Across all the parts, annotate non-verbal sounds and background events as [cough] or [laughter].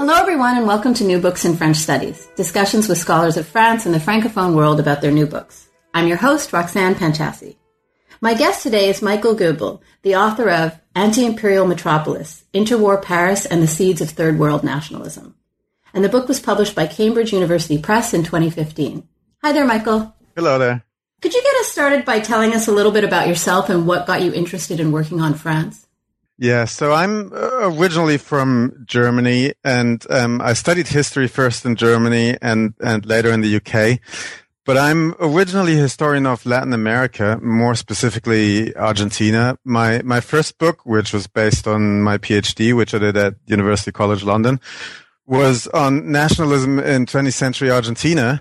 Hello, everyone, and welcome to New Books in French Studies, discussions with scholars of France and the Francophone world about their new books. I'm your host, Roxanne Panchasi. My guest today is Michael Goebel, the author of Anti-Imperial Metropolis, Interwar Paris and the Seeds of Third World Nationalism. And the book was published by Cambridge University Press in 2015. Hi there, Michael. Hello there. Could you get us started by telling us a little bit about yourself and what got you interested in working on France? Yeah, so I'm uh, originally from Germany, and um, I studied history first in Germany and and later in the UK. But I'm originally a historian of Latin America, more specifically Argentina. My my first book, which was based on my PhD, which I did at University College London, was on nationalism in 20th century Argentina.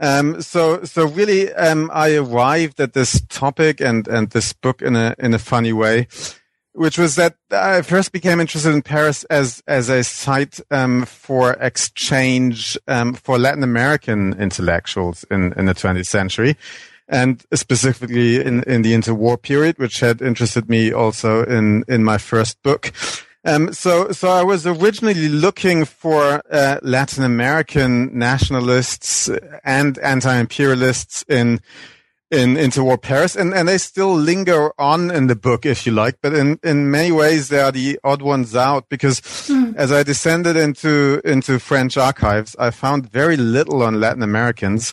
Um, so, so really, um, I arrived at this topic and, and this book in a, in a funny way which was that I first became interested in Paris as as a site um, for exchange um, for Latin American intellectuals in in the 20th century, and specifically in in the interwar period, which had interested me also in in my first book. Um, so, so I was originally looking for uh, Latin American nationalists and anti-imperialists in in interwar Paris, and, and they still linger on in the book, if you like. But in, in many ways, they are the odd ones out because mm. as I descended into into French archives, I found very little on Latin Americans,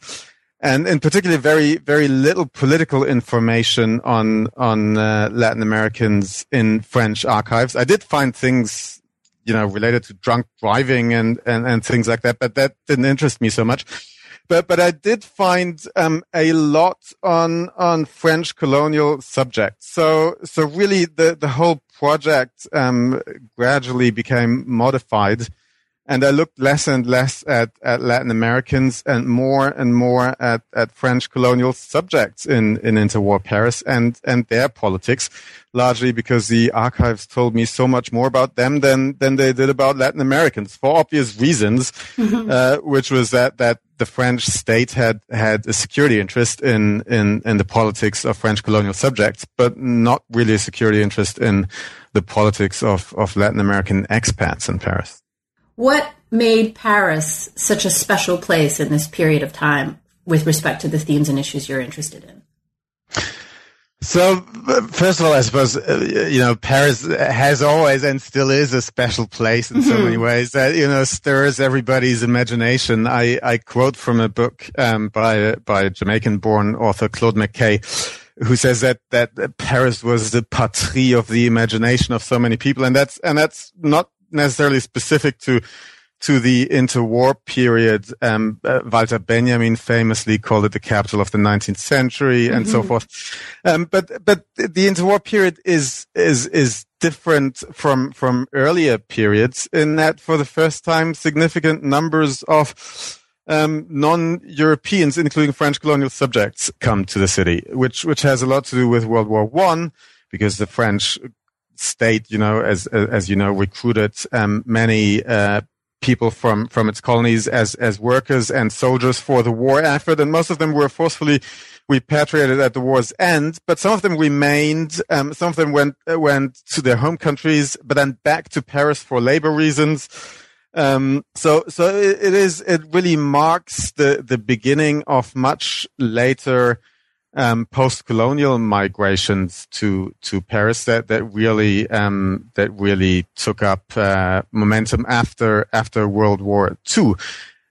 and in particular, very very little political information on on uh, Latin Americans in French archives. I did find things. You know, related to drunk driving and, and, and things like that, but that didn't interest me so much but but I did find um, a lot on on French colonial subjects. So so really the the whole project um, gradually became modified and I looked less and less at, at Latin Americans and more and more at, at French colonial subjects in, in interwar Paris and, and their politics, largely because the archives told me so much more about them than, than they did about Latin Americans for obvious reasons, mm-hmm. uh, which was that, that the French state had, had a security interest in, in, in the politics of French colonial subjects, but not really a security interest in the politics of, of Latin American expats in Paris. What made Paris such a special place in this period of time with respect to the themes and issues you're interested in? So, first of all, I suppose, uh, you know, Paris has always and still is a special place in so many mm-hmm. ways that, you know, stirs everybody's imagination. I, I quote from a book, um, by, by Jamaican born author Claude McKay, who says that, that Paris was the patrie of the imagination of so many people. And that's, and that's not necessarily specific to to the interwar period. Um, uh, Walter Benjamin famously called it the capital of the 19th century and mm-hmm. so forth. Um, but but the interwar period is is is different from from earlier periods in that for the first time significant numbers of um, non-Europeans, including French colonial subjects, come to the city, which which has a lot to do with World War One, because the French state, you know, as as you know, recruited um, many uh, people from from its colonies as as workers and soldiers for the war effort, and most of them were forcefully repatriated at the war's end. But some of them remained. Um, some of them went uh, went to their home countries, but then back to Paris for labor reasons. Um, so so it, it is it really marks the the beginning of much later um, post-colonial migrations to to Paris that that really um, that really took up uh, momentum after after World War II.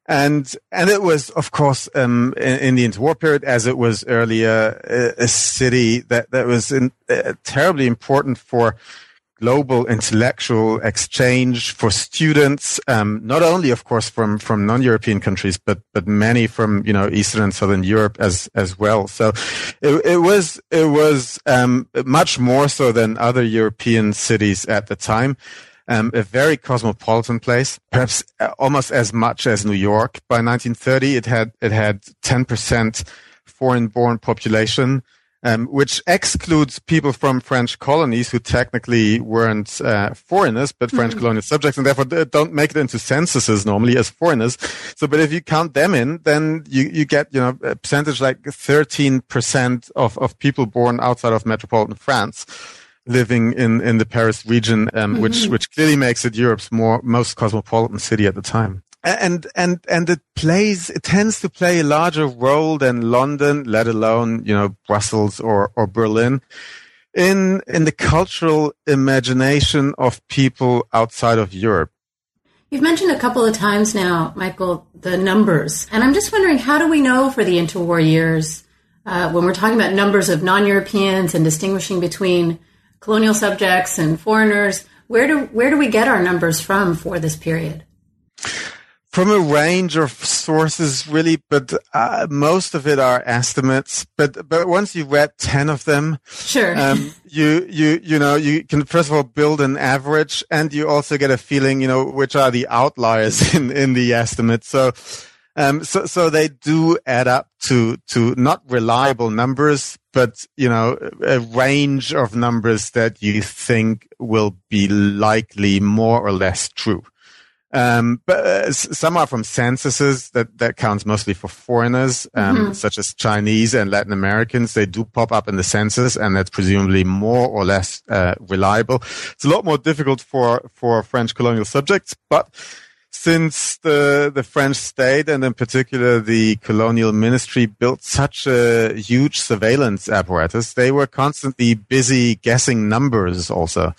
And and it was, of course, um, in, in, the interwar period, as it was earlier, a, a city that that was in, uh, terribly important for global intellectual exchange for students, um, not only, of course, from, from non-European countries, but, but many from, you know, Eastern and Southern Europe as, as well. So it, it was, it was, um, much more so than other European cities at the time. Um, a very cosmopolitan place, perhaps uh, almost as much as New York. By 1930, it had, it had 10% foreign-born population um, which excludes people from French colonies who technically weren't uh, foreigners, but French mm-hmm. colonial subjects, and therefore don't make it into censuses normally as foreigners. So, but if you count them in, then you, you get, you know, a percentage like 13% of, of people born outside of metropolitan France living in, in the Paris region, um, mm-hmm. which, which clearly makes it Europe's more, most cosmopolitan city at the time and and and it plays it tends to play a larger role than London, let alone you know Brussels or or Berlin, in in the cultural imagination of people outside of Europe. You've mentioned a couple of times now, Michael, the numbers, and I'm just wondering how do we know for the interwar years uh, when we're talking about numbers of non-Europeans and distinguishing between colonial subjects and foreigners, where do where do we get our numbers from for this period? From a range of sources, really, but uh, most of it are estimates. But but once you've read ten of them, sure, um, [laughs] you you you know you can first of all build an average, and you also get a feeling, you know, which are the outliers [laughs] in in the estimate. So. Um, so, so they do add up to, to not reliable numbers, but, you know, a range of numbers that you think will be likely more or less true. Um, but uh, some are from censuses that, that counts mostly for foreigners, um, mm-hmm. such as Chinese and Latin Americans. They do pop up in the census and that's presumably more or less, uh, reliable. It's a lot more difficult for, for French colonial subjects, but since the, the French state and in particular the colonial ministry built such a huge surveillance apparatus, they were constantly busy guessing numbers also.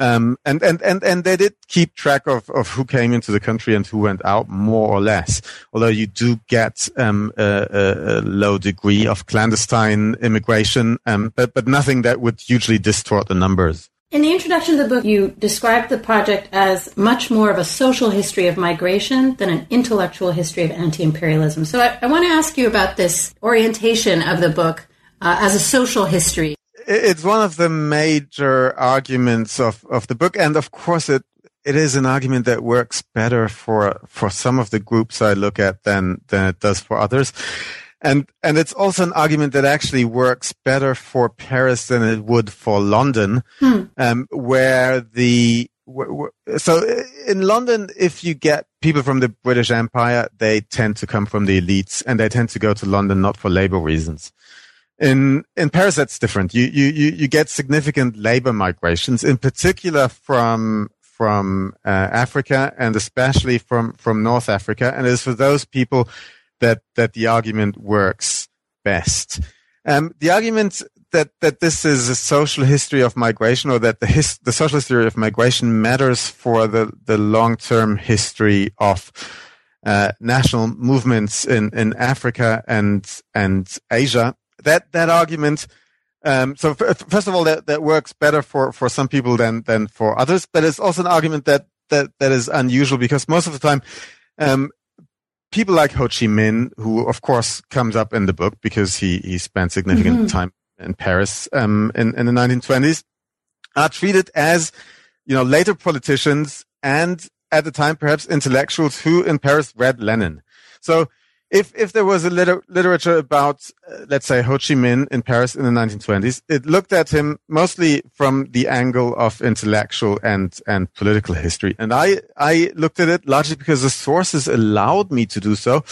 Um, and, and, and, and they did keep track of, of who came into the country and who went out more or less. Although you do get, um, a, a, low degree of clandestine immigration, um, but, but nothing that would hugely distort the numbers. In the introduction to the book, you described the project as much more of a social history of migration than an intellectual history of anti imperialism. So I, I, want to ask you about this orientation of the book uh, as a social history it's one of the major arguments of, of the book. And of course, it, it is an argument that works better for, for some of the groups I look at than, than it does for others. And, and it's also an argument that actually works better for Paris than it would for London, hmm. um, where the, so in London, if you get people from the British Empire, they tend to come from the elites and they tend to go to London not for labor reasons. In in Paris, that's different. You you you, get significant labor migrations, in particular from from uh, Africa and especially from from North Africa, and it's for those people that that the argument works best. Um, the argument that that this is a social history of migration, or that the his, the social history of migration matters for the the long term history of uh, national movements in in Africa and and Asia that that argument. Um, so f- first of all, that, that works better for, for some people than than for others, but it's also an argument that that that is unusual because most of the time, um, people like Ho Chi Minh, who of course comes up in the book because he he spent significant mm-hmm. time in Paris um, in in the 1920s, are treated as you know later politicians and at the time perhaps intellectuals who in Paris read Lenin. So if if there was a liter- literature about, uh, let's say, Ho Chi Minh in Paris in the 1920s, it looked at him mostly from the angle of intellectual and and political history, and I I looked at it largely because the sources allowed me to do so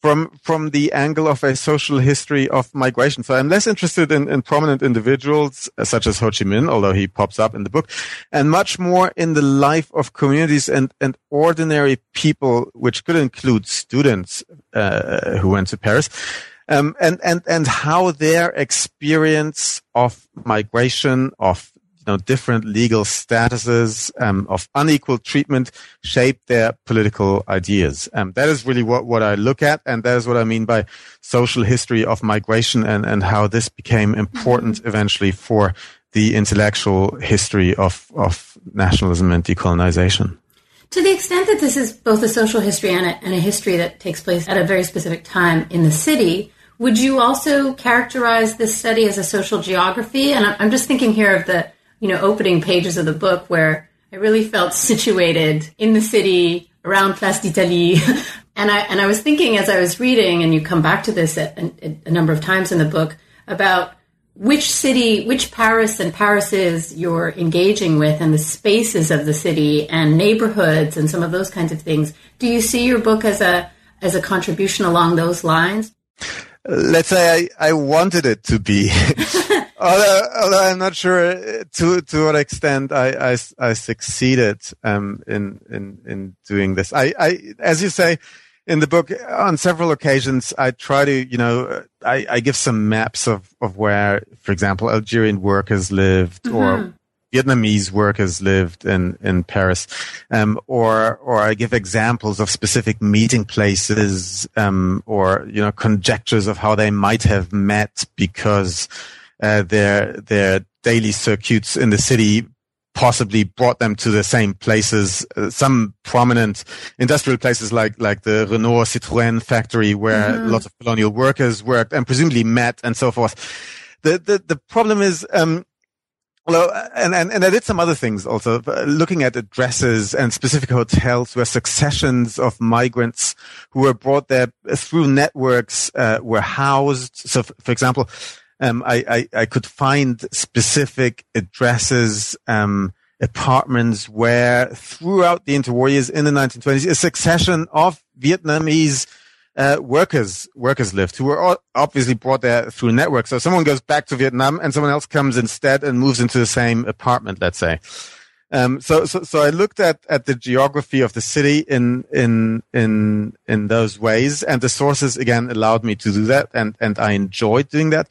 from from the angle of a social history of migration. So I'm less interested in, in prominent individuals uh, such as Ho Chi Minh, although he pops up in the book, and much more in the life of communities and and ordinary people, which could include students uh, who went to Paris. Um, and, and, and how their experience of migration, of know, different legal statuses um, of unequal treatment shape their political ideas. Um, that is really what, what I look at, and that is what I mean by social history of migration and, and how this became important mm-hmm. eventually for the intellectual history of, of nationalism and decolonization. To the extent that this is both a social history and a, and a history that takes place at a very specific time in the city, would you also characterize this study as a social geography? And I'm just thinking here of the you know opening pages of the book where I really felt [laughs] situated in the city around Place d'Italie. [laughs] and I and I was thinking as I was reading, and you come back to this at, a number of times in the book about which city, which Paris and Parises you're engaging with and the spaces of the city and neighborhoods and some of those kinds of things. Do you see your book as a as a contribution along those lines? Let's say I, I wanted it to be. [laughs] although, although, I'm not sure to to what extent I I, I succeeded um, in in in doing this. I, I as you say, in the book on several occasions i try to you know i, I give some maps of, of where for example algerian workers lived mm-hmm. or vietnamese workers lived in, in paris um, or or i give examples of specific meeting places um, or you know conjectures of how they might have met because uh, their their daily circuits in the city possibly brought them to the same places, uh, some prominent industrial places like, like the Renault Citroën factory where mm-hmm. lots of colonial workers worked and presumably met and so forth. The, the, the problem is, um, well, and, and, and I did some other things also, looking at addresses and specific hotels where successions of migrants who were brought there through networks, uh, were housed. So, for example, um, I, I, I, could find specific addresses, um, apartments where throughout the interwar years in the 1920s, a succession of Vietnamese uh, workers workers lived who were obviously brought there through networks. So someone goes back to Vietnam and someone else comes instead and moves into the same apartment, let's say. Um, so, so, so I looked at, at the geography of the city in, in, in, in those ways and the sources again allowed me to do that and, and I enjoyed doing that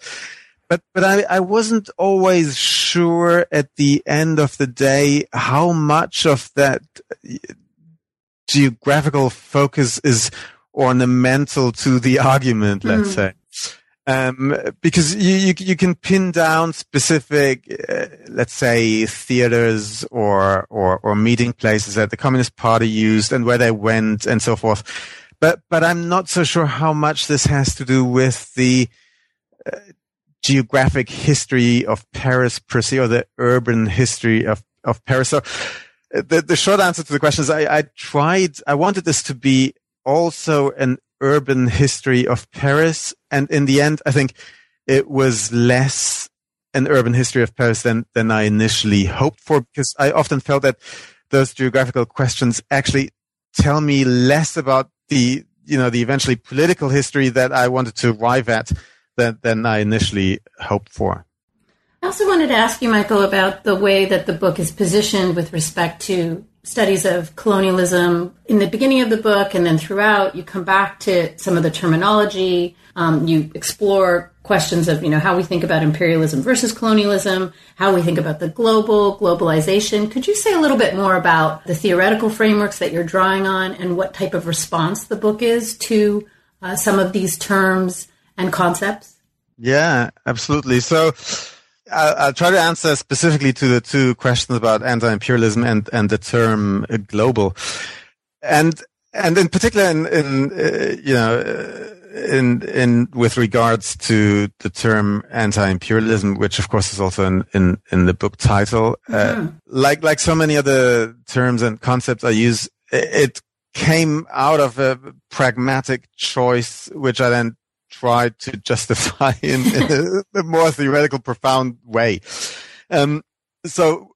but but I, I wasn't always sure at the end of the day how much of that geographical focus is ornamental to the argument, let's mm. say. Um, because you, you, you can pin down specific, uh, let's say, theaters or, or or meeting places that the Communist Party used and where they went and so forth. But but I'm not so sure how much this has to do with the uh, geographic history of Paris per se or the urban history of, of Paris. So uh, the, the short answer to the question is I, I tried, I wanted this to be also an urban history of Paris. And in the end, I think it was less an urban history of Paris than, than I initially hoped for because I often felt that those geographical questions actually tell me less about the, you know, the eventually political history that I wanted to arrive at than, than I initially hoped for. I also wanted to ask you, Michael, about the way that the book is positioned with respect to studies of colonialism. In the beginning of the book and then throughout, you come back to some of the terminology. Um, you explore questions of, you know, how we think about imperialism versus colonialism, how we think about the global, globalization. Could you say a little bit more about the theoretical frameworks that you're drawing on and what type of response the book is to uh, some of these terms and concepts? Yeah, absolutely. So I'll, I'll, try to answer specifically to the two questions about anti-imperialism and, and the term uh, global. And, and in particular in, in uh, you know, uh, in, in, with regards to the term anti-imperialism, which of course is also in, in, in the book title, uh, mm-hmm. uh, like, like so many other terms and concepts I use, it came out of a pragmatic choice, which I then try to justify [laughs] in, in a, more theoretical, profound way. Um, so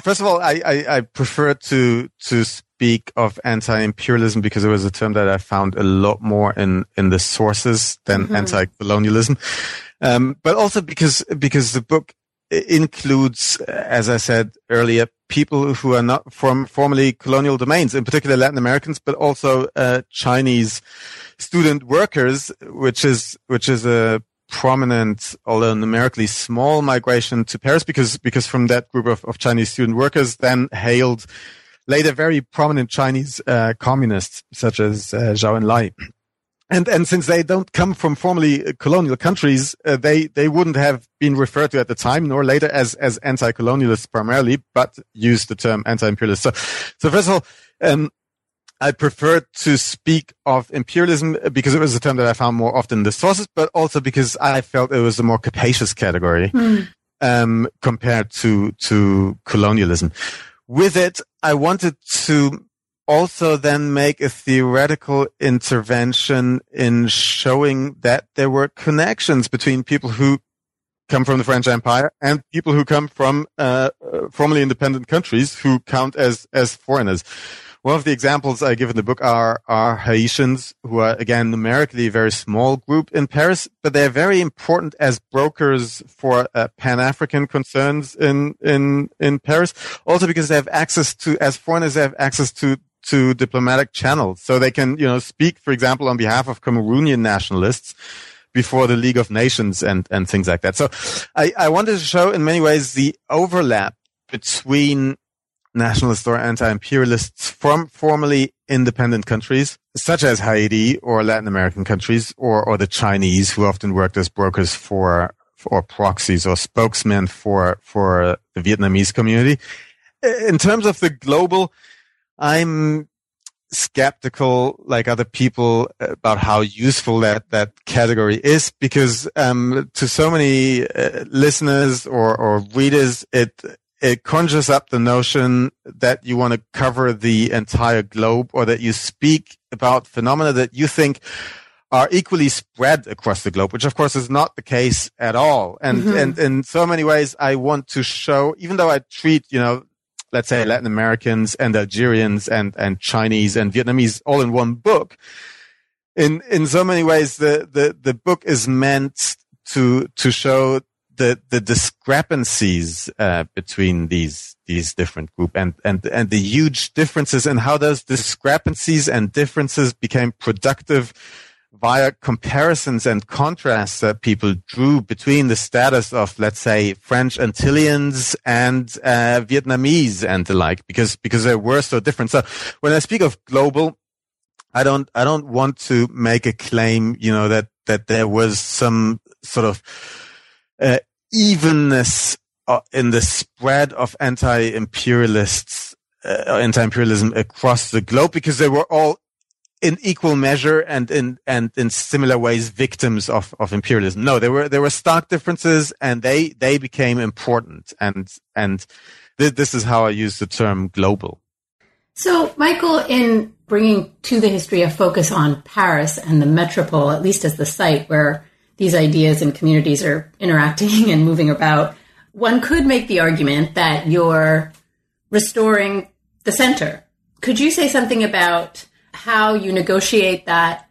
first of all, I, I, I, prefer to to speak of anti-imperialism because it was a term that I found a lot more in in the sources than mm-hmm. anti-colonialism. Um, but also because because the book includes, as I said earlier, people who are not from formerly colonial domains, in particular Latin Americans, but also uh, Chinese student workers, which is which is a prominent, although numerically small migration to Paris because because from that group of, of Chinese student workers then hailed later very prominent Chinese uh, communists such as uh, Zhou Enlai. and and since they don't come from formerly colonial countries, uh, they they wouldn't have been referred to at the time nor later as as anti-colonialists primarily, but used the term anti-imperialist. So, so first of all, um, I prefer to speak of imperialism because it was a term that I found more often in the sources, but also because I felt it was a more capacious category mm. um, compared to to colonialism. With it, I wanted to also then make a theoretical intervention in showing that there were connections between people who come from the French Empire and people who come from uh, uh, formerly independent countries who count as as foreigners. One of the examples I give in the book are are Haitians, who are again numerically a very small group in Paris, but they're very important as brokers for uh, Pan African concerns in in in Paris. Also because they have access to, as foreigners, they have access to to diplomatic channels. So they can, you know, speak, for example, on behalf of Cameroonian nationalists before the League of Nations and, and things like that. So I, I wanted to show in many ways the overlap between nationalist or anti-imperialists from formerly independent countries, such as Haiti or Latin American countries or, or the Chinese who often worked as brokers for, or proxies or spokesmen for, for the Vietnamese community. In terms of the global, I'm skeptical, like other people, about how useful that that category is because um, to so many uh, listeners or, or readers, it it conjures up the notion that you want to cover the entire globe or that you speak about phenomena that you think are equally spread across the globe, which of course is not the case at all. And, mm-hmm. and in so many ways, I want to show, even though I treat, you know, let's say Latin Americans and Algerians and, and Chinese and Vietnamese all in one book. In, in so many ways, the, the, the book is meant to, to show the, the discrepancies, uh, between these, these different group and, and, and the huge differences and how those discrepancies and differences became productive via comparisons and contrasts that people drew between the status of, let's say, French Antilleans and uh, Vietnamese and the like, because because they were so different. So when I speak of global, I don't I don't want to make a claim, you know, that that there was some sort of uh, evenness uh, in the spread of anti-imperialists uh, anti-imperialism across the globe because they were all in equal measure and in and in similar ways victims of of imperialism. No, there were there were stark differences, and they they became important. And and th- this is how I use the term global. So, Michael, in bringing to the history a focus on Paris and the metropole, at least as the site where these ideas and communities are interacting [laughs] and moving about, one could make the argument that you're restoring the center. Could you say something about how you negotiate that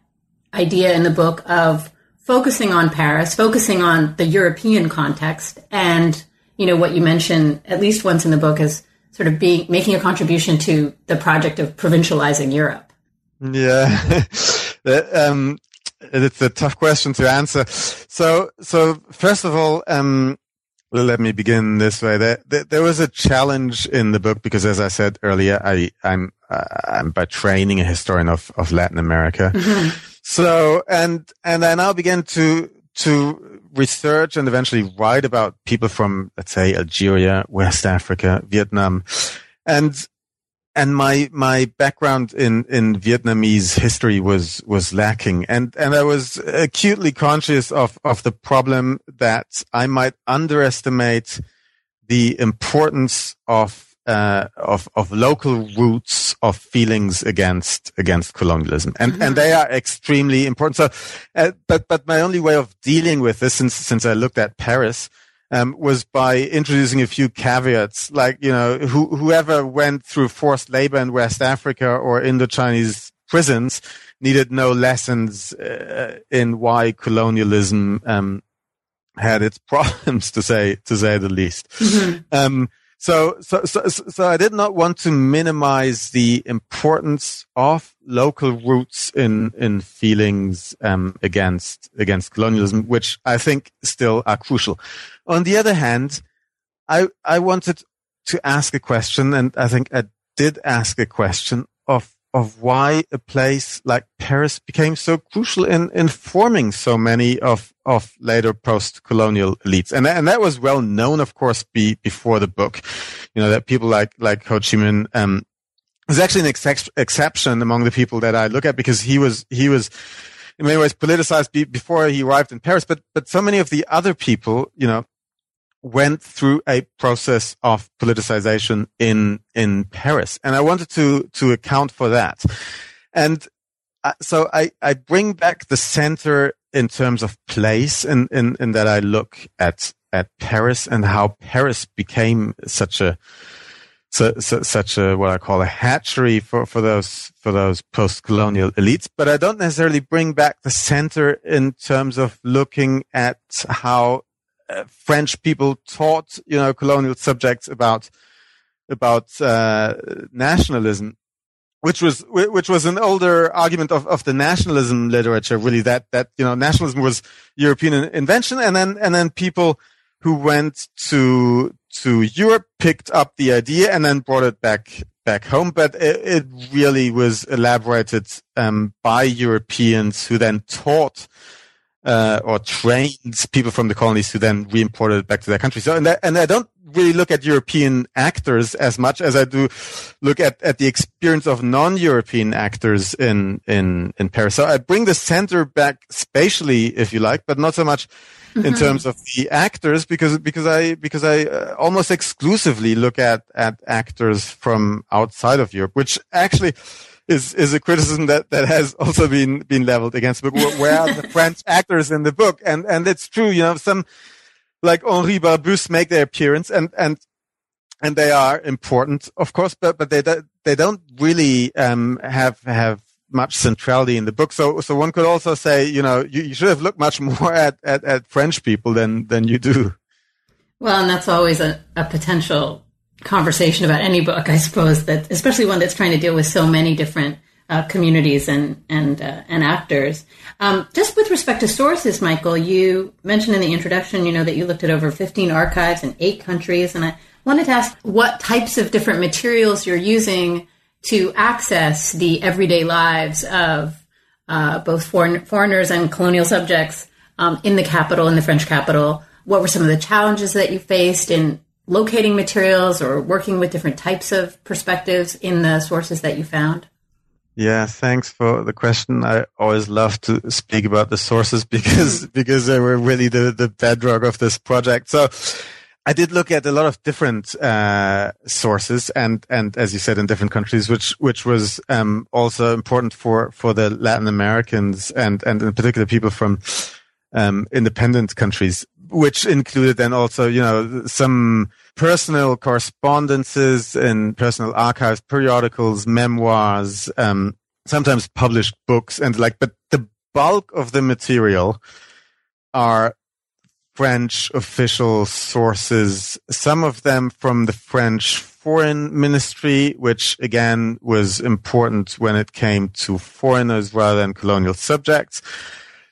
idea in the book of focusing on Paris, focusing on the European context, and you know what you mentioned at least once in the book is sort of being making a contribution to the project of provincializing Europe. Yeah, [laughs] um, it's a tough question to answer. So, so first of all, um, let me begin this way. There, there, there, was a challenge in the book because, as I said earlier, I, I'm, uh, I'm by training a historian of, of Latin America. Mm-hmm. [laughs] So, and, and I now began to, to research and eventually write about people from, let's say, Algeria, West Africa, Vietnam. And and my my background in in Vietnamese history was was lacking, and and I was acutely conscious of of the problem that I might underestimate the importance of uh, of of local roots of feelings against against colonialism, and mm-hmm. and they are extremely important. So, uh, but but my only way of dealing with this, since since I looked at Paris, um, was by introducing a few caveats, like you know, who, whoever went through forced labor in West Africa or in the Chinese prisons needed no lessons uh, in why colonialism um, had its [laughs] problems, to say to say the least. Mm-hmm. Um, so, so, so, so I did not want to minimize the importance of local roots in, in feelings, um, against, against colonialism, which I think still are crucial. On the other hand, I, I wanted to ask a question and I think I did ask a question of of why a place like Paris became so crucial in, in forming so many of, of later post-colonial elites. And, and that was well known, of course, be, before the book. You know, that people like, like Ho Chi Minh, um, was actually an ex- exception among the people that I look at because he was, he was, in many ways politicized be- before he arrived in Paris, but, but so many of the other people, you know, went through a process of politicization in in Paris, and I wanted to to account for that. And uh, so I I bring back the center in terms of place, in in, in that I look at at Paris and how Paris became such a so, so, such a what I call a hatchery for, for those for those post-colonial elites. But I don't necessarily bring back the center in terms of looking at how French people taught, you know, colonial subjects about about uh, nationalism, which was which was an older argument of, of the nationalism literature. Really, that that you know, nationalism was European invention, and then and then people who went to to Europe picked up the idea and then brought it back back home. But it, it really was elaborated um, by Europeans who then taught uh, or trained people from the colonies who then re-imported it back to their country. So, and, that, and I don't really look at European actors as much as I do look at, at the experience of non-European actors in, in, in Paris. So I bring the center back spatially, if you like, but not so much mm-hmm. in terms of the actors because, because I, because I uh, almost exclusively look at, at actors from outside of Europe, which actually, is is a criticism that that has also been been leveled against the book. Where, where are the French [laughs] actors in the book? And and it's true, you know, some like Henri Barbusse make their appearance, and and and they are important, of course, but but they they don't really um, have have much centrality in the book. So so one could also say, you know, you, you should have looked much [laughs] more at, at at French people than than you do. Well, and that's always a, a potential conversation about any book, I suppose that, especially one that's trying to deal with so many different uh, communities and and uh, and actors. Um, just with respect to sources, Michael, you mentioned in the introduction, you know, that you looked at over 15 archives in eight countries, and I wanted to ask what types of different materials you're using to access the everyday lives of uh, both foreign, foreigners and colonial subjects um, in the capital, in the French capital. What were some of the challenges that you faced in locating materials or working with different types of perspectives in the sources that you found? Yeah, thanks for the question. I always love to speak about the sources [laughs] because because they were really the the bedrock of this project. So I did look at a lot of different uh, sources, and and as you said, in different countries, which which was um, also important for for the Latin Americans and and in particular people from um, independent countries which included then also, you know, some personal correspondences in personal archives, periodicals, memoirs, um, sometimes published books and like, but the bulk of the material are French official sources, some of them from the French foreign ministry, which again was important when it came to foreigners rather than colonial subjects.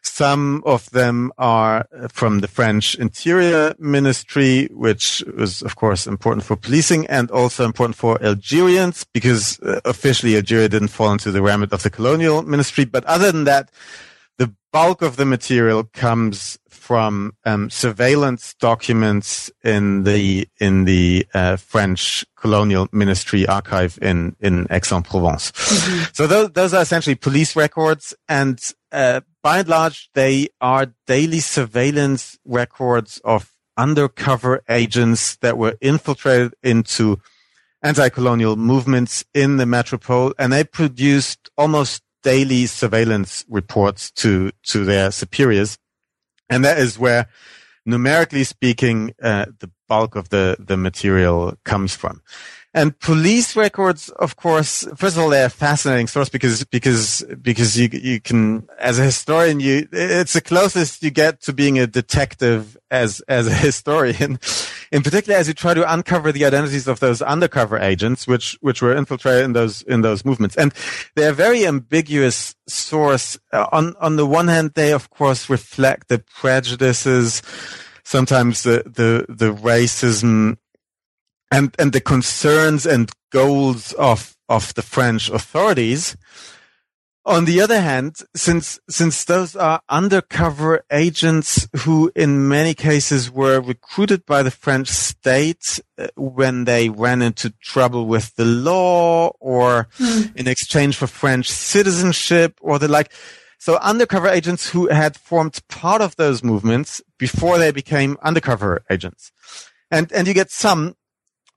Some of them are from the French Interior Ministry, which was, of course, important for policing and also important for Algerians because uh, officially Algeria didn't fall into the remit of the colonial ministry. But other than that, the bulk of the material comes from um, surveillance documents in the in the uh, French colonial ministry archive in in Aix-en-Provence. Mm-hmm. So those, those are essentially police records, and uh, by and large, they are daily surveillance records of undercover agents that were infiltrated into anti-colonial movements in the metropole, and they produced almost daily surveillance reports to to their superiors, and that is where, numerically speaking, uh, the bulk of the the material comes from. And police records, of course, first of all, they're a fascinating source because, because, because you, you can, as a historian, you, it's the closest you get to being a detective as, as a [laughs] historian. In particular, as you try to uncover the identities of those undercover agents, which, which were infiltrated in those, in those movements. And they're a very ambiguous source. Uh, on, on the one hand, they, of course, reflect the prejudices, sometimes the, the, the racism and and the concerns and goals of of the French authorities. On the other hand, since, since those are undercover agents who in many cases were recruited by the French state uh, when they ran into trouble with the law or mm. in exchange for French citizenship or the like. So undercover agents who had formed part of those movements before they became undercover agents. And, and you get some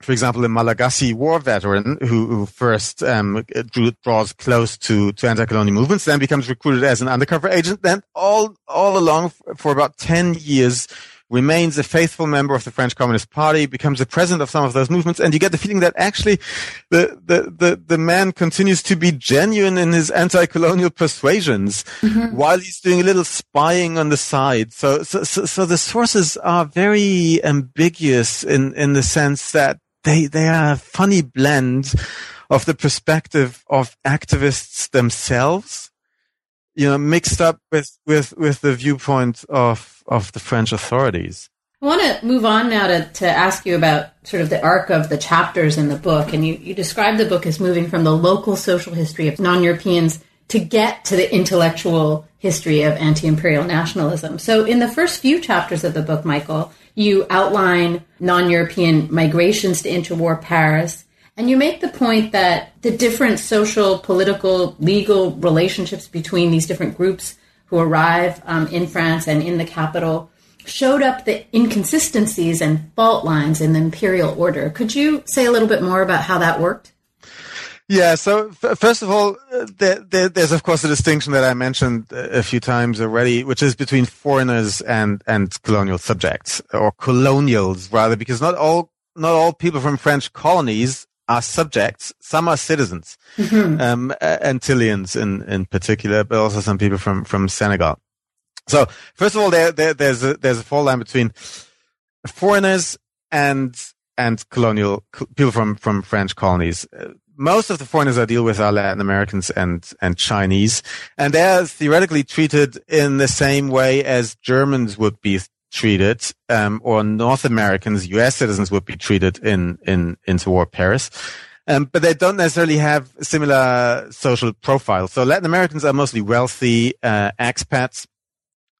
for example, a Malagasy war veteran who, who first um, drew, draws close to, to anti-colonial movements, then becomes recruited as an undercover agent, then all all along for about ten years remains a faithful member of the French Communist Party, becomes the president of some of those movements, and you get the feeling that actually the the the, the man continues to be genuine in his anti-colonial persuasions mm-hmm. while he's doing a little spying on the side. So so so, so the sources are very ambiguous in in the sense that they they are a funny blend of the perspective of activists themselves, you know, mixed up with with with the viewpoint of of the French authorities. I want to move on now to, to ask you about sort of the arc of the chapters in the book. And you, you describe the book as moving from the local social history of non Europeans to get to the intellectual history of anti imperial nationalism. So, in the first few chapters of the book, Michael, you outline non European migrations to interwar Paris. And you make the point that the different social, political, legal relationships between these different groups who arrive um, in France and in the capital showed up the inconsistencies and fault lines in the imperial order. Could you say a little bit more about how that worked? Yeah. So f- first of all, uh, there, there, there's of course a distinction that I mentioned a few times already, which is between foreigners and and colonial subjects or colonials rather, because not all not all people from French colonies are subjects. Some are citizens, mm-hmm. um, Antilleans in in particular, but also some people from from Senegal. So first of all, there, there there's a there's a fault line between foreigners and and colonial people from from French colonies. Most of the foreigners I deal with are Latin Americans and, and Chinese, and they're theoretically treated in the same way as Germans would be treated, um, or North Americans, U.S. citizens would be treated in, in, interwar Paris. Um, but they don't necessarily have similar social profiles. So Latin Americans are mostly wealthy, uh, expats.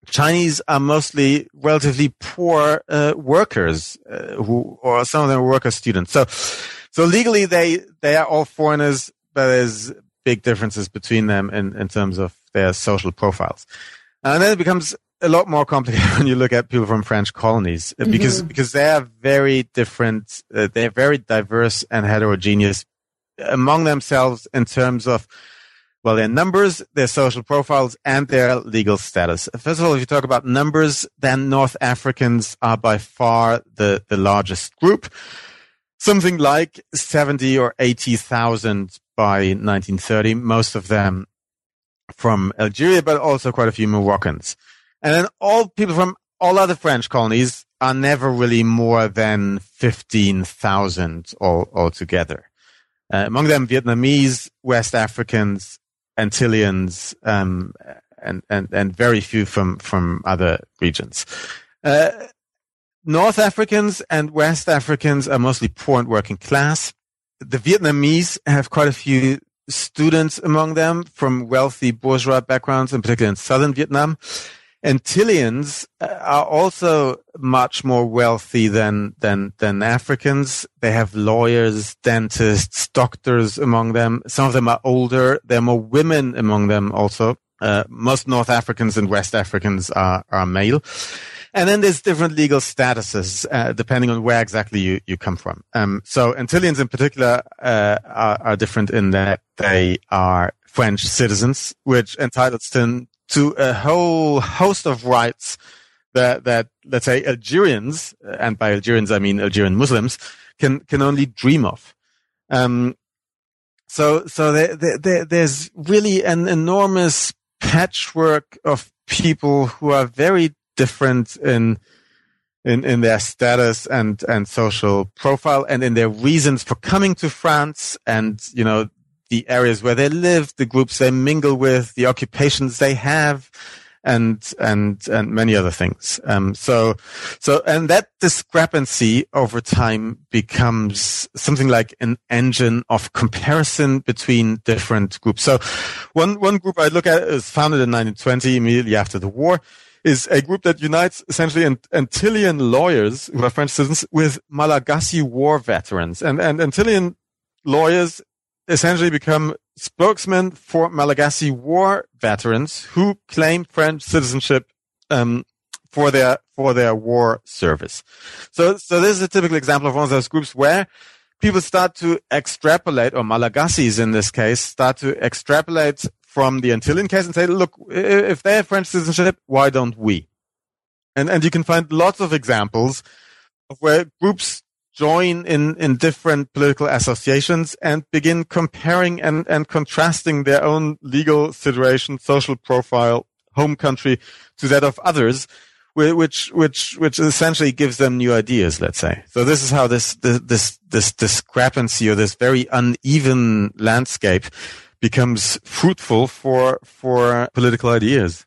Chinese are mostly relatively poor, uh, workers, uh, who, or some of them are worker students. So, so legally, they they are all foreigners, but there's big differences between them in, in terms of their social profiles. And then it becomes a lot more complicated [laughs] when you look at people from French colonies mm-hmm. because because they are very different. Uh, they're very diverse and heterogeneous among themselves in terms of well, their numbers, their social profiles, and their legal status. First of all, if you talk about numbers, then North Africans are by far the, the largest group something like 70 or 80,000 by 1930, most of them from Algeria, but also quite a few Moroccans. And then all people from all other French colonies are never really more than 15,000 all, altogether. Uh, among them, Vietnamese, West Africans, Antilleans, um, and, and, and very few from, from other regions. Uh, North Africans and West Africans are mostly poor and working class. The Vietnamese have quite a few students among them from wealthy bourgeois backgrounds, in particular in southern Vietnam. Antilleans uh, are also much more wealthy than, than, than Africans. They have lawyers, dentists, doctors among them. Some of them are older. There are more women among them also. Uh, most North Africans and West Africans are, are male. And then there's different legal statuses uh, depending on where exactly you, you come from. Um, so Antilleans in particular uh, are, are, different in that they are French citizens, which entitles them to a whole host of rights that that let's say Algerians, and by Algerians I mean Algerian Muslims, can can only dream of. Um, so so there, there, there's really an enormous patchwork of people who are very different in in in their status and and social profile and in their reasons for coming to France and you know the areas where they live, the groups they mingle with, the occupations they have, and and and many other things. Um, so so and that discrepancy over time becomes something like an engine of comparison between different groups. So one one group I look at is founded in 1920, immediately after the war. Is a group that unites essentially Antillean lawyers who are French citizens with Malagasy war veterans. And, and Antillean lawyers essentially become spokesmen for Malagasy war veterans who claim French citizenship um, for their for their war service. So so this is a typical example of one of those groups where people start to extrapolate, or Malagasys in this case, start to extrapolate from the Antillean case and say, look, if they have French citizenship, why don't we? And and you can find lots of examples of where groups join in, in different political associations and begin comparing and, and contrasting their own legal situation, social profile, home country to that of others, which, which, which essentially gives them new ideas, let's say. So this is how this, this, this discrepancy or this very uneven landscape becomes fruitful for, for political ideas.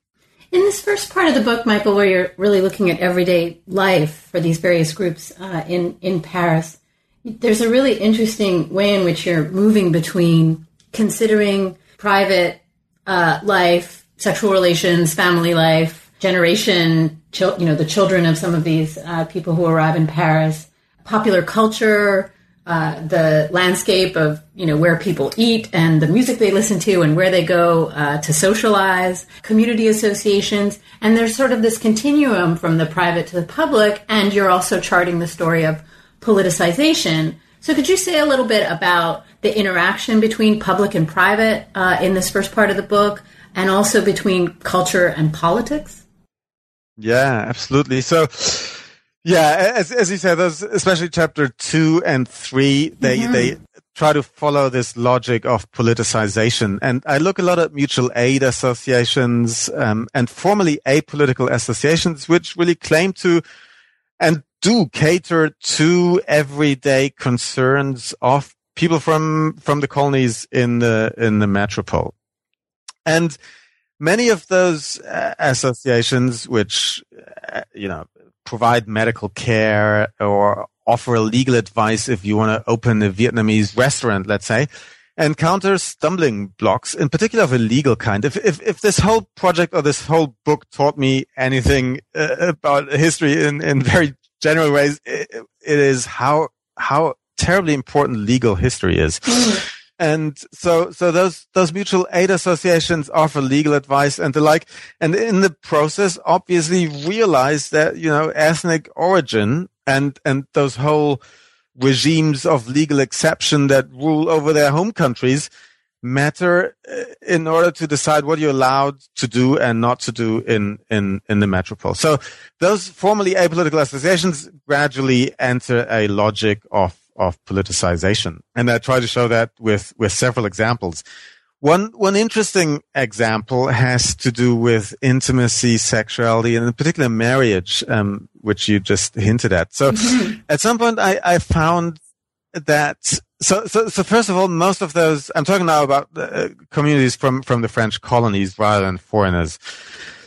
In this first part of the book, Michael, where you're really looking at everyday life for these various groups uh, in in Paris, there's a really interesting way in which you're moving between considering private uh, life, sexual relations, family life, generation, you know, the children of some of these uh, people who arrive in Paris, popular culture, uh, the landscape of you know where people eat and the music they listen to and where they go uh, to socialize, community associations, and there's sort of this continuum from the private to the public, and you're also charting the story of politicization. So, could you say a little bit about the interaction between public and private uh, in this first part of the book, and also between culture and politics? Yeah, absolutely. So yeah, as as you said, those especially chapter two and three, they mm-hmm. they try to follow this logic of politicization. And I look a lot at mutual aid associations um, and formally apolitical associations, which really claim to and do cater to everyday concerns of people from from the colonies in the in the metropole. And many of those uh, associations, which uh, you know provide medical care or offer legal advice if you want to open a Vietnamese restaurant, let's say, encounter stumbling blocks, in particular of a legal kind. If, if, if this whole project or this whole book taught me anything uh, about history in, in very general ways, it, it is how, how terribly important legal history is. And so, so those, those mutual aid associations offer legal advice and the like. And in the process, obviously realize that, you know, ethnic origin and, and those whole regimes of legal exception that rule over their home countries matter uh, in order to decide what you're allowed to do and not to do in, in, in the metropole. So those formerly apolitical associations gradually enter a logic of of politicization. And I try to show that with, with several examples. One, one interesting example has to do with intimacy, sexuality, and in particular marriage, um, which you just hinted at. So mm-hmm. at some point I, I found that so, so, so first of all, most of those, I'm talking now about uh, communities from, from the French colonies rather than foreigners.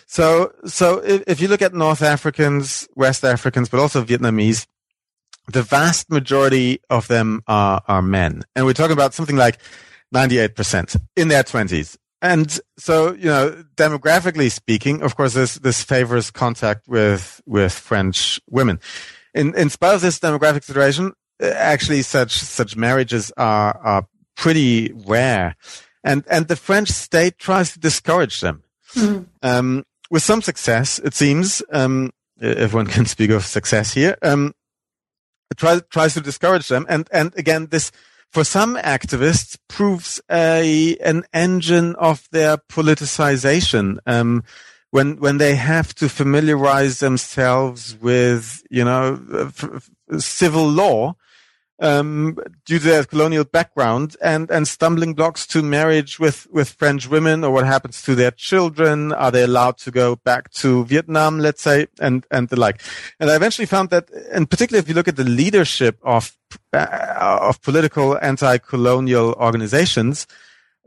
So, so if, if, you look at North Africans, West Africans, but also Vietnamese, the vast majority of them are, are men. And we're talking about something like 98% in their 20s. And so, you know, demographically speaking, of course, this, this favors contact with, with French women. In, in spite of this demographic situation, actually such, such marriages are, are pretty rare. And, and the French state tries to discourage them. Mm. Um, with some success, it seems, um, if one can speak of success here. Um, tries tries to discourage them. And and again, this for some activists proves a an engine of their politicization. Um, when when they have to familiarize themselves with you know f- f- civil law um, due to their colonial background and, and stumbling blocks to marriage with, with French women or what happens to their children. Are they allowed to go back to Vietnam, let's say, and, and the like. And I eventually found that, and particularly if you look at the leadership of, uh, of political anti-colonial organizations,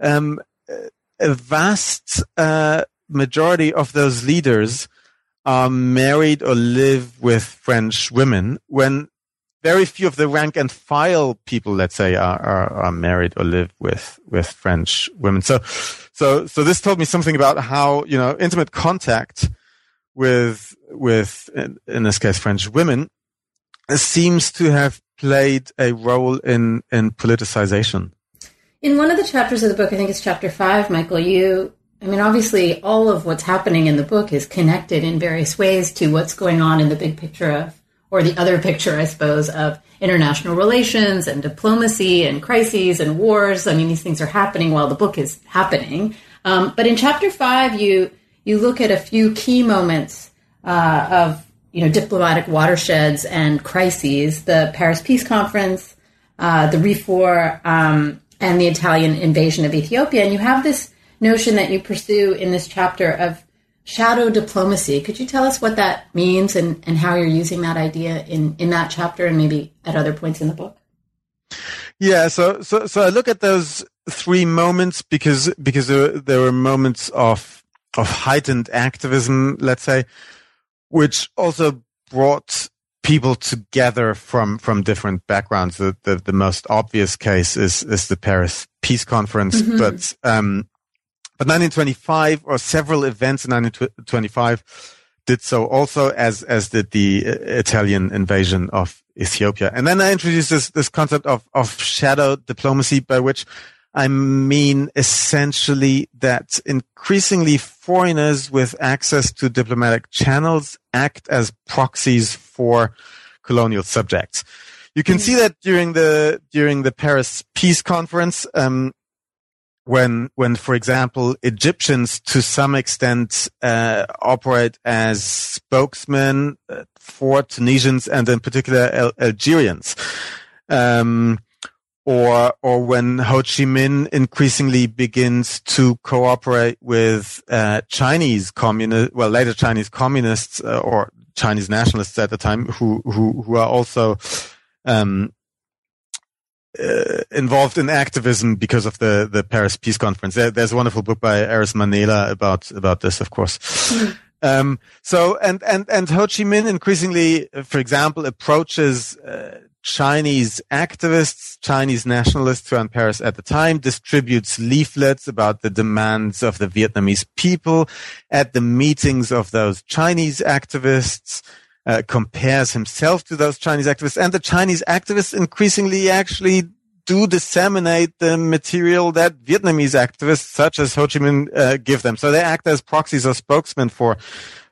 um, a vast, uh, majority of those leaders are married or live with French women when very few of the rank and file people, let's say, are, are, are married or live with, with French women. So, so, so this told me something about how, you know, intimate contact with, with, in, in this case, French women seems to have played a role in, in politicization. In one of the chapters of the book, I think it's chapter five, Michael, you, I mean, obviously all of what's happening in the book is connected in various ways to what's going on in the big picture of or the other picture, I suppose, of international relations and diplomacy and crises and wars. I mean, these things are happening while the book is happening. Um, but in chapter five, you you look at a few key moments uh, of you know diplomatic watersheds and crises: the Paris Peace Conference, uh, the Rif War, um, and the Italian invasion of Ethiopia. And you have this notion that you pursue in this chapter of shadow diplomacy. Could you tell us what that means and, and how you're using that idea in, in that chapter and maybe at other points in the book? Yeah, so so so I look at those three moments because because there, there were moments of of heightened activism, let's say, which also brought people together from from different backgrounds. The the, the most obvious case is is the Paris Peace Conference, mm-hmm. but um, but 1925 or several events in 1925 did so also as, as did the uh, Italian invasion of Ethiopia. And then I introduced this, this concept of, of shadow diplomacy by which I mean essentially that increasingly foreigners with access to diplomatic channels act as proxies for colonial subjects. You can mm. see that during the during the Paris Peace Conference. Um, when when for example Egyptians to some extent uh, operate as spokesmen uh, for Tunisians and in particular Al- Algerians. Um, or or when Ho Chi Minh increasingly begins to cooperate with uh, Chinese communist well later Chinese communists uh, or Chinese nationalists at the time who who who are also um, uh, involved in activism because of the, the Paris Peace Conference. There, there's a wonderful book by Erez Manela about, about this, of course. Mm. Um, so, and, and, and Ho Chi Minh increasingly, for example, approaches, uh, Chinese activists, Chinese nationalists who are in Paris at the time, distributes leaflets about the demands of the Vietnamese people at the meetings of those Chinese activists uh, compares himself to those Chinese activists, and the Chinese activists increasingly actually do disseminate the material that Vietnamese activists such as Ho Chi Minh uh, give them. So they act as proxies or spokesmen for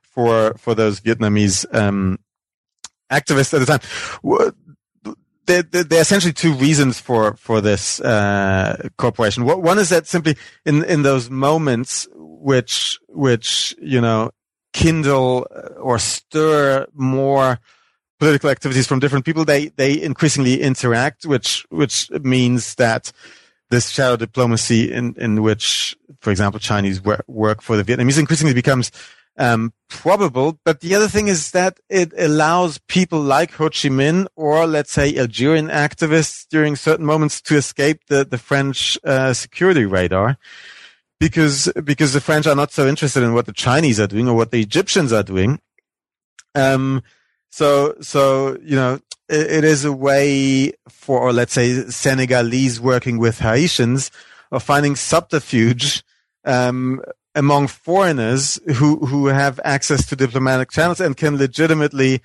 for for those Vietnamese um, activists at the time. There, there, there, are essentially two reasons for for this uh, cooperation. One is that simply in in those moments which which you know kindle uh, or stir more political activities from different people, they, they increasingly interact, which, which means that this shadow diplomacy in, in which, for example, Chinese work, work for the Vietnamese increasingly becomes um, probable. But the other thing is that it allows people like Ho Chi Minh or let's say Algerian activists during certain moments to escape the, the French uh, security radar because because the French are not so interested in what the Chinese are doing or what the Egyptians are doing. Um, so so you know it, it is a way for, or let's say, Senegalese working with Haitians of finding subterfuge um, among foreigners who who have access to diplomatic channels and can legitimately.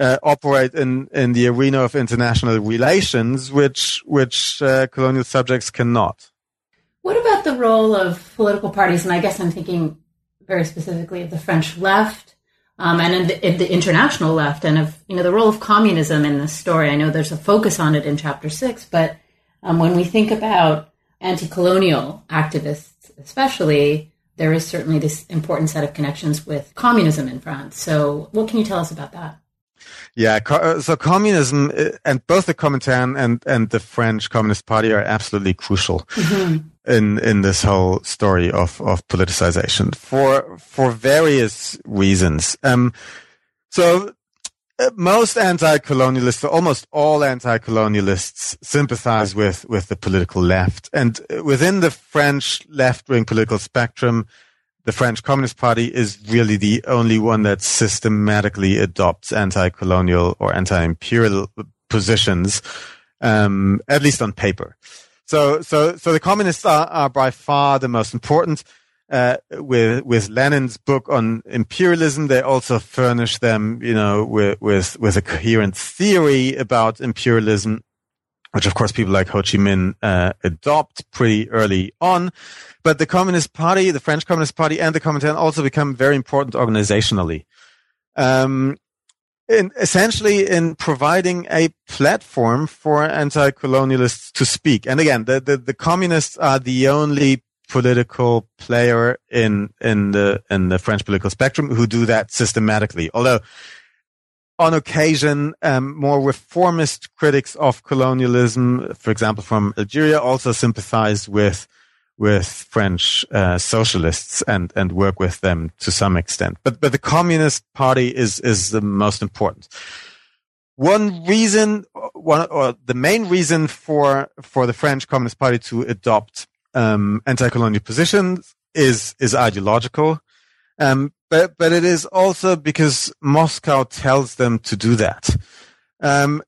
Uh, operate in, in the arena of international relations, which which uh, colonial subjects cannot. What about the role of political parties? And I guess I'm thinking very specifically of the French left um, and in the, in the, international left, and of you know the role of communism in this story. I know there's a focus on it in chapter six, but um, when we think about anti-colonial activists, especially, there is certainly this important set of connections with communism in France. So, what can you tell us about that? Yeah, uh, so communism uh, and both the Comintern and and the French Communist Party are absolutely crucial mm-hmm. In in this whole story of of politicization for for various reasons. Um, so uh, most anti-colonialists, almost all anti-colonialists, sympathize with with the political left, and within the French left-wing political spectrum, the French Communist Party is really the only one that systematically adopts anti-colonial or anti-imperial positions, um, at least on paper. So, so, so the communists are, are by far the most important. Uh, with with Lenin's book on imperialism, they also furnish them, you know, with with with a coherent theory about imperialism which of course people like Ho Chi Minh uh, adopt pretty early on. But the Communist Party, the French Communist Party, and the Comintern also become very important organizationally. Um, in, essentially in providing a platform for anti-colonialists to speak. And again, the, the, the communists are the only political player in in the in the French political spectrum who do that systematically. Although on occasion, um, more reformist critics of colonialism, for example, from Algeria, also sympathize with with French uh, socialists and and work with them to some extent. But but the Communist Party is is the most important. One reason, one or the main reason for for the French Communist Party to adopt um, anti-colonial positions is is ideological. Um, but but it is also because Moscow tells them to do that. Um,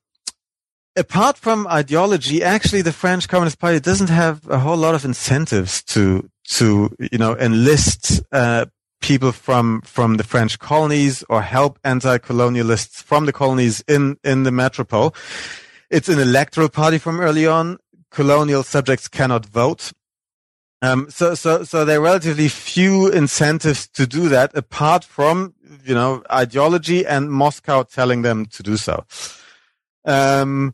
apart from ideology, actually, the French Communist Party doesn't have a whole lot of incentives to to you know enlist uh, people from from the French colonies or help anti-colonialists from the colonies in in the metropole. It's an electoral party from early on. Colonial subjects cannot vote. Um, so, so, so there are relatively few incentives to do that apart from, you know, ideology and Moscow telling them to do so. Um,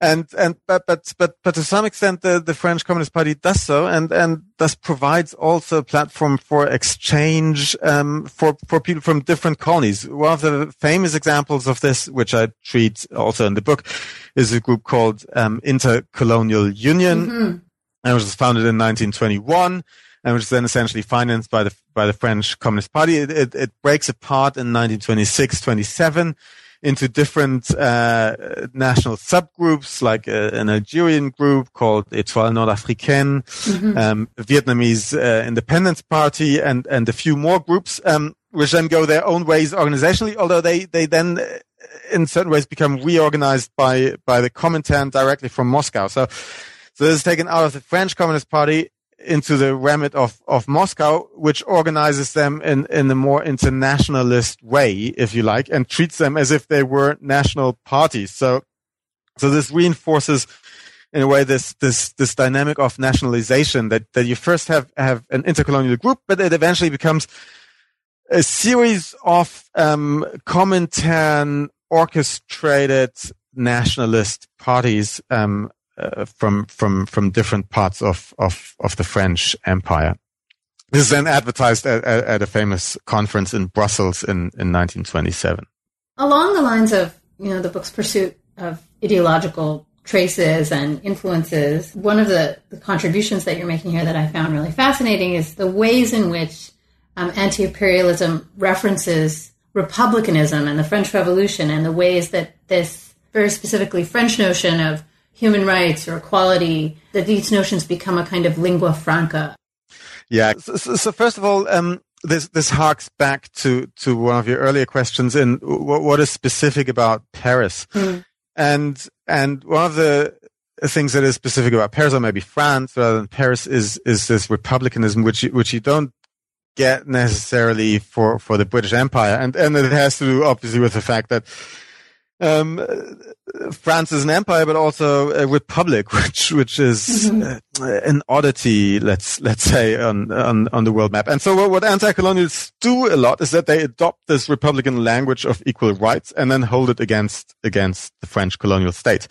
and, and, but, but, but, but to some extent, the, the French Communist Party does so and, and thus provides also a platform for exchange, um, for, for people from different colonies. One of the famous examples of this, which I treat also in the book, is a group called, um, Intercolonial Union. Mm-hmm and which was founded in 1921 and which was then essentially financed by the by the French Communist Party. It, it, it breaks apart in 1926, 27 into different uh, national subgroups, like uh, an Algerian group called Étoile Nord-Africaine, mm-hmm. um, Vietnamese uh, Independence Party, and and a few more groups, um, which then go their own ways organizationally. Although they they then uh, in certain ways become reorganized by by the Comintern directly from Moscow. So so this is taken out of the French Communist Party into the remit of, of Moscow, which organizes them in, in a more internationalist way, if you like, and treats them as if they were national parties. So, so this reinforces in a way this, this, this dynamic of nationalization that, that you first have, have an intercolonial group, but it eventually becomes a series of, um, Comintern orchestrated nationalist parties, um, uh, from from from different parts of of of the French Empire. This is then advertised at, at, at a famous conference in Brussels in in 1927. Along the lines of you know the book's pursuit of ideological traces and influences, one of the, the contributions that you're making here that I found really fascinating is the ways in which um, anti-imperialism references republicanism and the French Revolution and the ways that this very specifically French notion of human rights or equality, that these notions become a kind of lingua franca. Yeah. So, so first of all, um, this this harks back to to one of your earlier questions in what, what is specific about Paris, mm. and and one of the things that is specific about Paris or maybe France rather than Paris is is this republicanism, which you, which you don't get necessarily for for the British Empire, and and it has to do obviously with the fact that um, France is an empire, but also a republic, [laughs] which which is mm-hmm. uh, an oddity, let's let's say on, on on the world map. And so, what, what anti-colonialists do a lot is that they adopt this republican language of equal rights and then hold it against against the French colonial state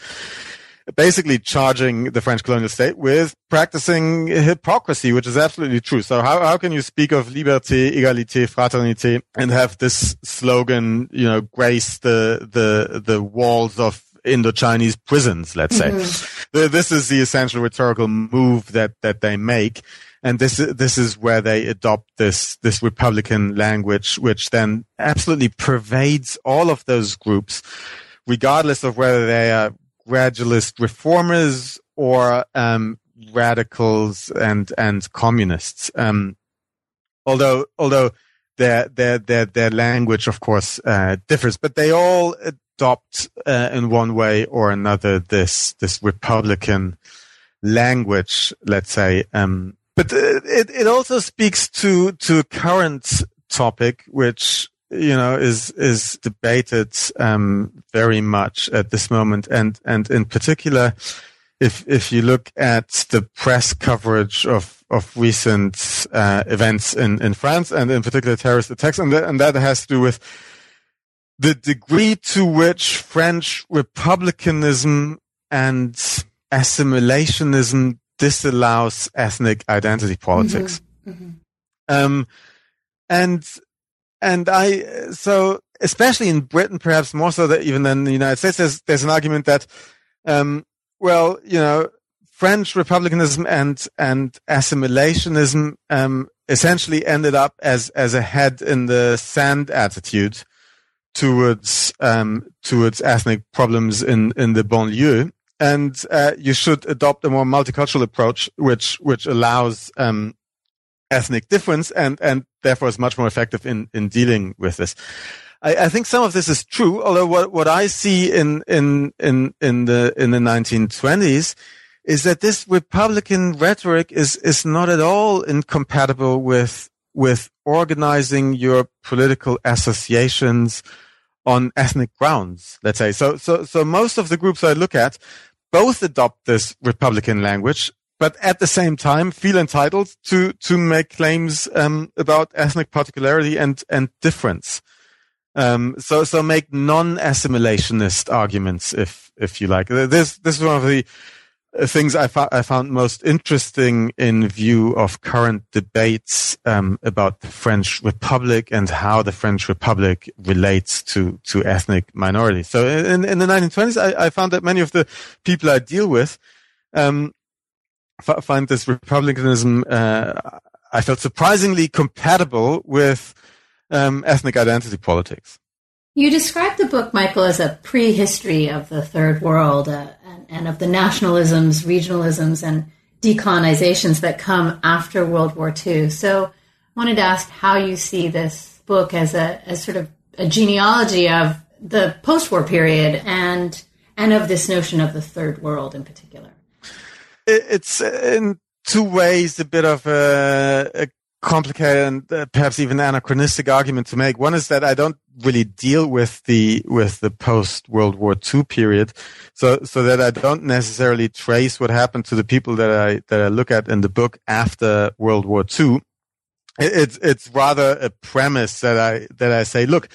basically charging the French colonial state with practicing hypocrisy, which is absolutely true. So how, how can you speak of liberté, égalité, fraternité and have this slogan, you know, grace the, the, the walls of Indo-Chinese prisons, let's say. Mm-hmm. This is the essential rhetorical move that, that they make. And this, this is where they adopt this, this Republican language, which then absolutely pervades all of those groups, regardless of whether they are gradualist reformers or um, radicals and and communists. Um, although although their their their their language, of course, uh, differs, but they all adopt uh, in one way or another this this Republican language, let's say. Um, but it it also speaks to to current topic, which you know is is debated um, very much at this moment, and and in particular, if if you look at the press coverage of of recent uh, events in in France, and in particular terrorist attacks, and that, and that has to do with the degree to which French republicanism and assimilationism disallows ethnic identity politics. Mm-hmm. Mm-hmm. Um, and and I so especially in Britain, perhaps more so that even than the United States, there's there's an argument that, um, well, you know, French republicanism and and assimilationism um, essentially ended up as as a head in the sand attitude towards um, towards ethnic problems in in the banlieue, and uh, you should adopt a more multicultural approach, which which allows um, ethnic difference and and therefore is much more effective in in dealing with this. I, I, think some of this is true, although what what I see in in in in the in the 1920s is that this Republican rhetoric is is not at all incompatible with with organizing your political associations on ethnic grounds, let's say. So, so, so most of the groups I look at both adopt this Republican language, but at the same time feel entitled to, to make claims, um, about ethnic particularity and, and difference. Um, so, so make non-assimilationist arguments, if, if you like. This, this is one of the, things I, I, found most interesting in view of current debates um, about the French Republic and how the French Republic relates to to ethnic minorities. So in, in the 1920s, I, I, found that many of the people I deal with um, f- find this republicanism. Uh, I felt surprisingly compatible with um, ethnic identity politics. You described the book, Michael, as a prehistory of the Third World uh, and, and, of the nationalisms, regionalisms, and decolonizations that come after World War II. So, I wanted to ask how you see this book as a as sort of a genealogy of the post-war period and and of this notion of the Third World in particular. It's in two ways a bit of a, a complicated and uh, perhaps even anachronistic argument to make. One is that I don't really deal with the with the post World War II period, so so that I don't necessarily trace what happened to the people that I that I look at in the book after World War II. It's it's rather a premise that I that I say, look,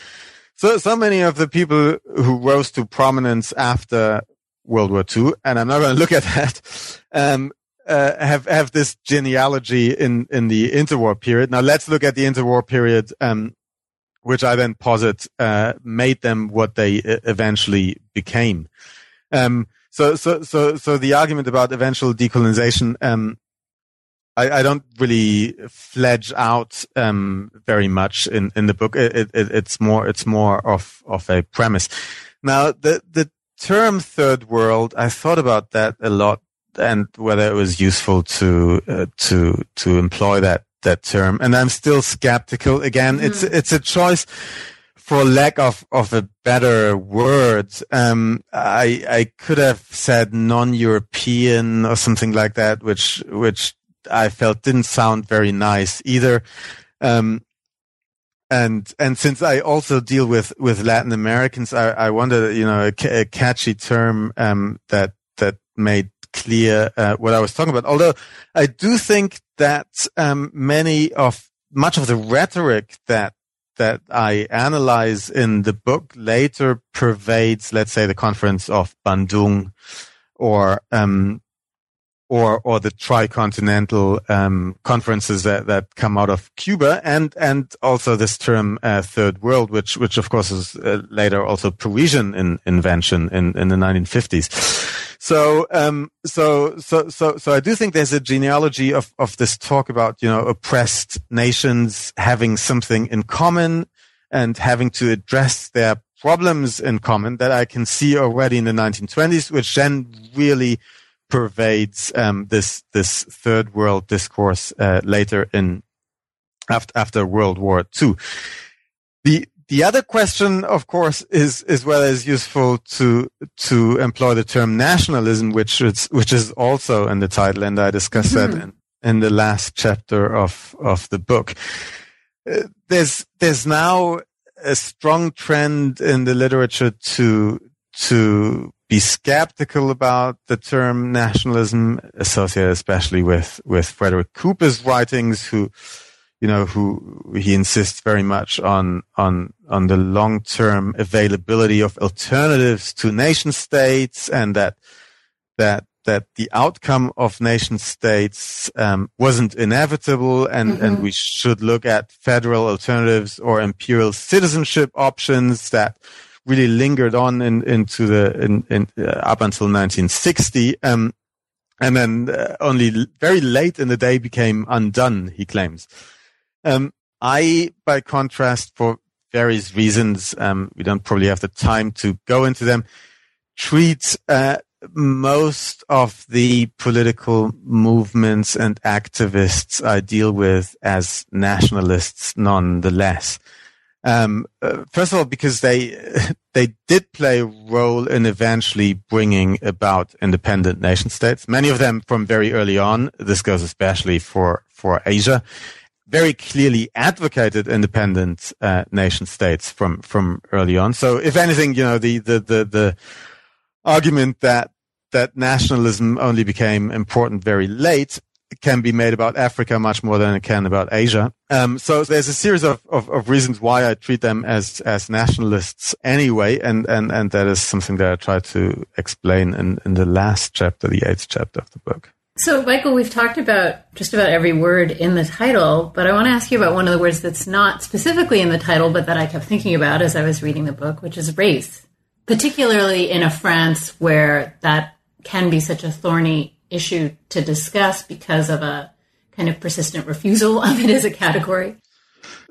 so so many of the people who rose to prominence after World War II, and I'm not going to look at that. Um, uh, have have this genealogy in in the interwar period. Now let's look at the interwar period, um, which I then posit uh, made them what they eventually became. Um, so so so so the argument about eventual decolonization, um, I, I, don't really fledge out um, very much in in the book. It, it, it's more it's more of of a premise. Now the the term third world, I thought about that a lot and whether it was useful to uh, to to employ that that term. And I'm still skeptical. Again, mm. it's it's a choice for lack of of a better word. Um, I I could have said non-European or something like that, which which I felt didn't sound very nice either. Um, and and since I also deal with with Latin Americans, I, I wanted you know a, a catchy term um, that that made clear uh, what I was talking about. Although I do think that um, many of much of the rhetoric that that I analyze in the book later pervades, let's say, the conference of Bandung or um, or or the tricontinental um, conferences that, that come out of Cuba, and and also this term uh, third world, which which of course is uh, later also Parisian in, invention in in the 1950s. So, um, so, so, so, so I do think there's a genealogy of, of this talk about, you know, oppressed nations having something in common and having to address their problems in common that I can see already in the 1920s, which then really pervades, um, this, this third world discourse, uh, later in, after after World War II. The the other question, of course, is is whether it's useful to to employ the term nationalism, which is which is also in the title, and I discussed mm-hmm. that in, in the last chapter of of the book. Uh, there's there's now a strong trend in the literature to to be skeptical about the term nationalism associated especially with with Frederick Cooper's writings who you know who he insists very much on on on the long-term availability of alternatives to nation states and that that that the outcome of nation states um, wasn't inevitable and, mm-hmm. and we should look at federal alternatives or imperial citizenship options that really lingered on in, into the in, in uh, up until 1960 um, and then uh, only very late in the day became undone he claims um, i by contrast for various reasons um, we don't probably have the time to go into them treat uh, most of the political movements and activists I deal with as nationalists nonetheless. Um, uh, first of all, because they [laughs] they did play a role in eventually bringing about independent nation states. Many of them from very early on. This goes especially for for Asia. Very clearly advocated independent uh, nation states from from early on. So, if anything, you know the the the the argument that that nationalism only became important very late can be made about Africa much more than it can about Asia. Um, so there's a series of, of, of, reasons why I treat them as, as nationalists anyway. And, and, and that is something that I try to explain in, in the last chapter, the eighth chapter of the book. So, Michael, we've talked about just about every word in the title, but I want to ask you about one of the words that's not specifically in the title, but that I kept thinking about as I was reading the book, which is race, particularly in a France where that can be such a thorny issue to discuss because of a kind of persistent refusal of it as a category?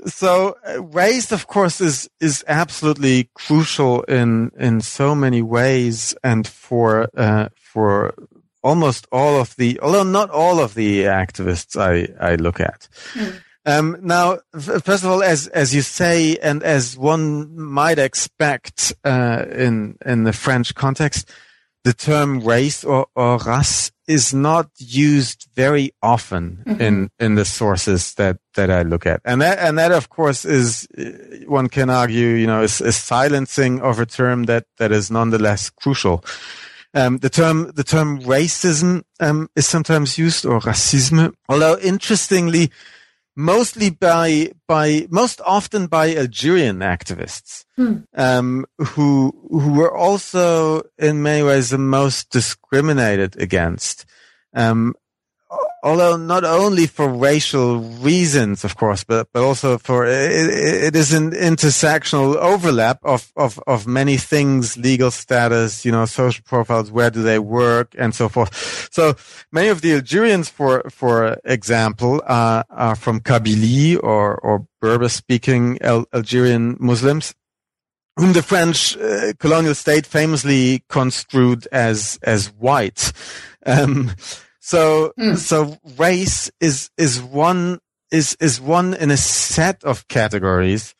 So uh, race, of course, is is absolutely crucial in in so many ways, and for uh, for almost all of the, although not all of the activists I I look at. Mm. Um, now, first of all, as as you say, and as one might expect uh, in in the French context, the term race or, or race is not used very often mm-hmm. in, in the sources that, that I look at. And that, and that of course is, one can argue, you know, is, is silencing of a term that, that is nonetheless crucial. Um, the term, the term racism, um, is sometimes used or racisme, although interestingly, mostly by by most often by Algerian activists hmm. um, who who were also in many ways the most discriminated against. Um, although not only for racial reasons, of course, but, but also for it, it is an intersectional overlap of, of, of many things, legal status, you know, social profiles, where do they work and so forth. So many of the Algerians, for, for example, are, are from Kabylie or, or Berber speaking Algerian Muslims whom the French uh, colonial state famously construed as, as white. Um, so, mm. so race is, is one, is, is one in a set of categories,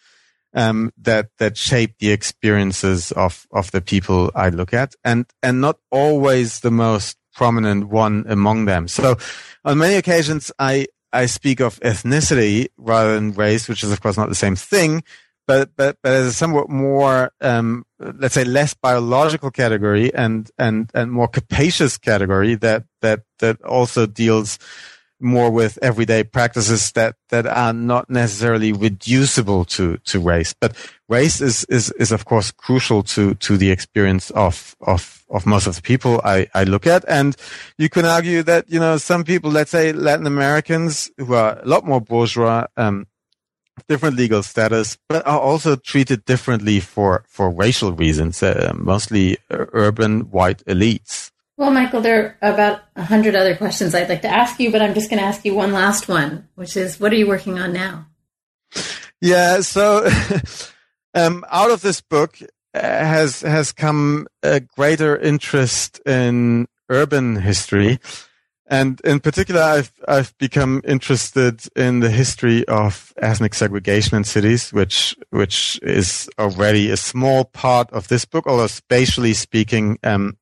um, that, that shape the experiences of, of the people I look at and, and not always the most prominent one among them. So on many occasions, I, I speak of ethnicity rather than race, which is of course not the same thing, but but but as a somewhat more um, let's say less biological category and and and more capacious category that that that also deals more with everyday practices that that are not necessarily reducible to to race but race is is is of course crucial to to the experience of of of most of the people I, I look at. And you can argue that, you know, some people, let's say Latin Americans who are a lot more bourgeois, um, different legal status, but are also treated differently for, for racial reasons, uh, mostly urban white elites. Well, Michael, there are about a hundred other questions I'd like to ask you, but I'm just going to ask you one last one, which is, what are you working on now? Yeah, so [laughs] um, out of this book uh, has has come a greater interest in urban history And in particular, I've, I've become interested in the history of ethnic segregation in cities, which, which is already a small part of this book, although spatially speaking, um,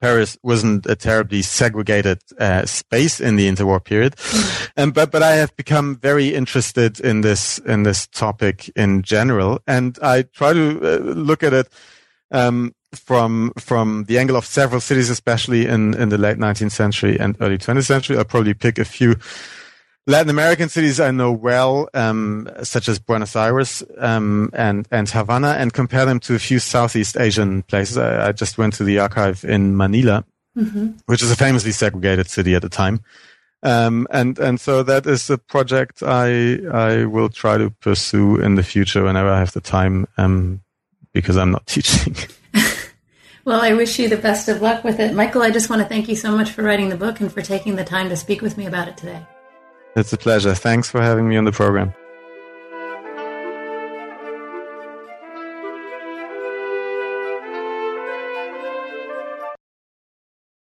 Paris wasn't a terribly segregated uh, space in the interwar period, um, but but I have become very interested in this in this topic in general, and I try to uh, look at it um, from from the angle of several cities, especially in in the late 19th century and early 20th century. I'll probably pick a few Latin American cities I know well, um, such as Buenos Aires um, and and Havana, and compare them to a few Southeast Asian places. I, I just went to the archive in Manila, mm-hmm. which is a famously segregated city at the time, um, and and so that is a project I I will try to pursue in the future whenever I have the time, um, because I'm not [laughs] teaching. Well, I wish you the best of luck with it. Michael, I just want to thank you so much for writing the book and for taking the time to speak with me about it today. It's a pleasure. Thanks for having me on the program.